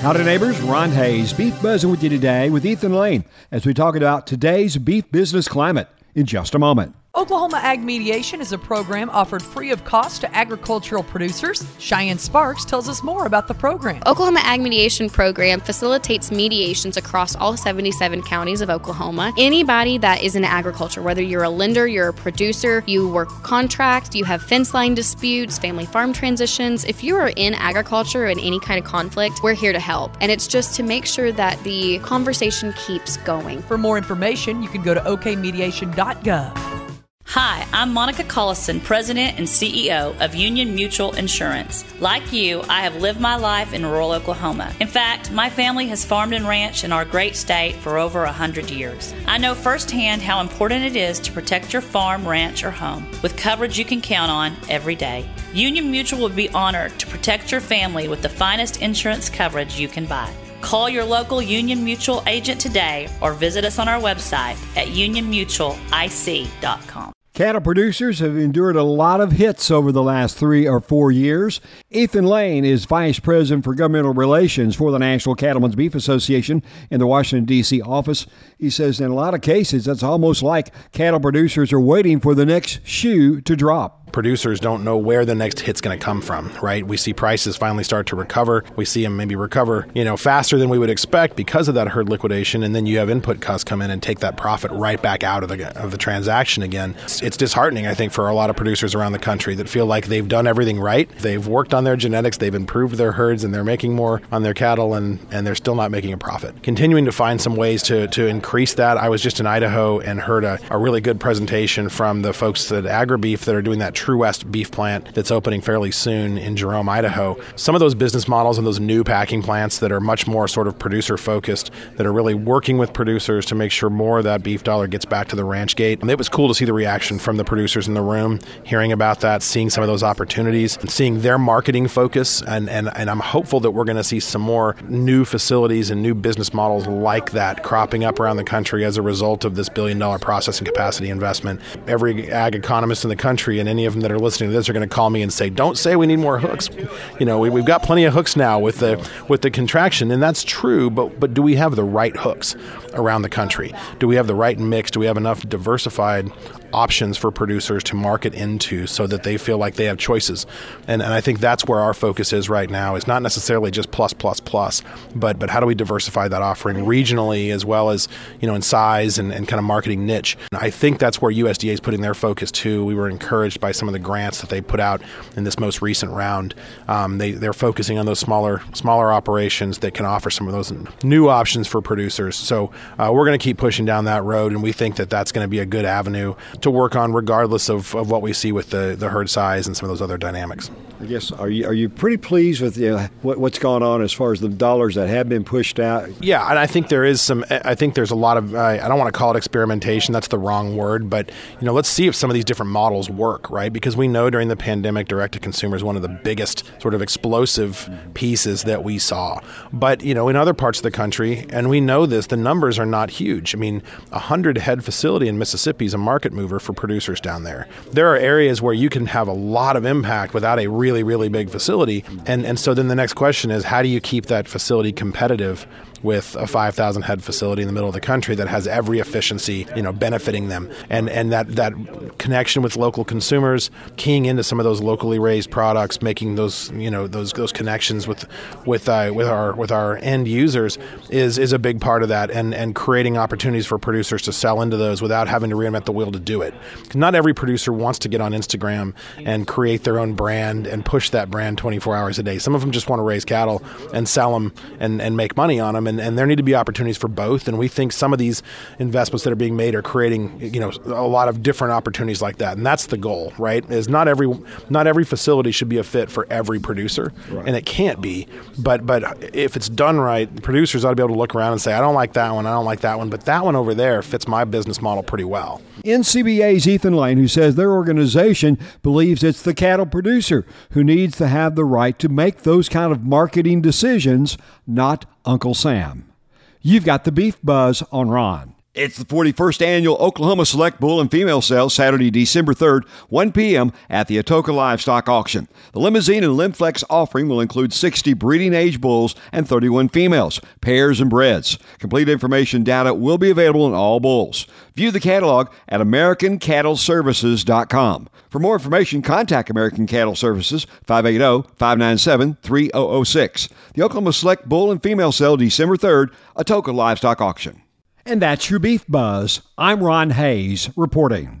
Howdy, neighbors. Ron Hays, Beef Buzzing with you today with Ethan Lane as we talk about today's beef business climate in just a moment. Oklahoma Ag Mediation is a program offered free of cost to agricultural producers. Cheyenne Sparks tells us more about the program. Oklahoma Ag Mediation Program facilitates mediations across all 77 counties of Oklahoma. Anybody that is in agriculture, whether you're a lender, you're a producer, you work contracts, you have fence line disputes, family farm transitions, if you are in agriculture in any kind of conflict, we're here to help. And it's just to make sure that the conversation keeps going. For more information, you can go to okmediation.gov. Hi, I'm Monica Collison, President and CEO of Union Mutual Insurance. Like you, I have lived my life in rural Oklahoma. In fact, my family has farmed and ranched in our great state for over a hundred years. I know firsthand how important it is to protect your farm, ranch, or home with coverage you can count on every day. Union Mutual would be honored to protect your family with the finest insurance coverage you can buy. Call your local Union Mutual agent today or visit us on our website at unionmutualic.com. Cattle producers have endured a lot of hits over the last three or four years. Ethan Lane is Vice President for Governmental Relations for the National Cattlemen's Beef Association in the Washington, D.C. office. He says in a lot of cases, it's almost like cattle producers are waiting for the next shoe to drop producers don't know where the next hit's going to come from, right? We see prices finally start to recover. We see them maybe recover, you know, faster than we would expect because of that herd liquidation, and then you have input costs come in and take that profit right back out of the of the transaction again. It's, it's disheartening, I think, for a lot of producers around the country that feel like they've done everything right. They've worked on their genetics, they've improved their herds, and they're making more on their cattle, and and they're still not making a profit. Continuing to find some ways to to increase that. I was just in Idaho and heard a, a really good presentation from the folks at AgriBeef that are doing that True West beef plant that's opening fairly soon in Jerome, Idaho. Some of those business models and those new packing plants that are much more sort of producer focused, that are really working with producers to make sure more of that beef dollar gets back to the ranch gate. And it was cool to see the reaction from the producers in the room, hearing about that, seeing some of those opportunities, and seeing their marketing focus. And, and, and I'm hopeful that we're going to see some more new facilities and new business models like that cropping up around the country as a result of this billion dollar processing capacity investment. Every ag economist in the country and any of them that are listening to this are going to call me and say, "Don't say we need more hooks." You know, we, have got plenty of hooks now with the with the contraction, and that's true. But but do we have the right hooks around the country? Do we have the right mix? Do we have enough diversified options for producers to market into so that they feel like they have choices. And, and I think that's where our focus is right now is not necessarily just plus plus plus, but but how do we diversify that offering regionally as well as you know in size and, and kind of marketing niche. And I think that's where USDA is putting their focus too. We were encouraged by some of the grants that they put out in this most recent round. Um, they they're focusing on those smaller smaller operations that can offer some of those new options for producers. So uh, we're going to keep pushing down that road, and we think that that's going to be a good avenue to work on, regardless of, of what we see with the, the herd size and some of those other dynamics. I guess are you are you pretty pleased with you know, what, what's gone on as far as the dollars that have been pushed out? Yeah, and I think there is some. I think there's a lot of. I don't want to call it experimentation. That's the wrong word, but you know, let's see if some of these different models work, right? Because we know during the pandemic, direct to consumer is one of the biggest sort of explosive pieces that we saw. But you know, in other parts of the country, and we know this, the numbers are not huge. I mean, a hundred head facility in Mississippi is a market mover for producers down there. There are areas where you can have a lot of impact without a really, really big facility. And, and so then the next question is how do you keep that facility competitive with a 5,000 head facility in the middle of the country that has every efficiency, you know, benefiting them, and and that that connection with local consumers, keying into some of those locally raised products, making those you know those those connections with with uh, with our with our end users is is a big part of that, and and creating opportunities for producers to sell into those without having to reinvent the wheel to do it. Not every producer wants to get on Instagram and create their own brand and push that brand 24 hours a day. Some of them just want to raise cattle and sell them and, and make money on them and, and there need to be opportunities for both. And we think some of these investments that are being made are creating, you know, a lot of different opportunities like that. And that's the goal, right? Is not every not every facility should be a fit for every producer, right. and it can't be. But but if it's done right, producers ought to be able to look around and say, I don't like that one, I don't like that one, but that one over there fits my business model pretty well. NCBA's Ethan Lane, who says their organization believes it's the cattle producer who needs to have the right to make those kind of marketing decisions, not Uncle Sam. You've got the beef buzz on Ron. It's the 41st annual Oklahoma Select Bull and Female Sale, Saturday, December 3rd, 1 p.m. at the Atoka Livestock Auction. The Limousin and Lim-Flex offering will include 60 breeding age bulls and 31 females, pairs, and breds. Complete information data will be available on all bulls. View the catalog at AmericanCattleServices.com. For more information, contact American Cattle Services 580-597-3006. The Oklahoma Select Bull and Female Sale, December 3rd, Atoka Livestock Auction. And that's your Beef Buzz. I'm Ron Hays reporting.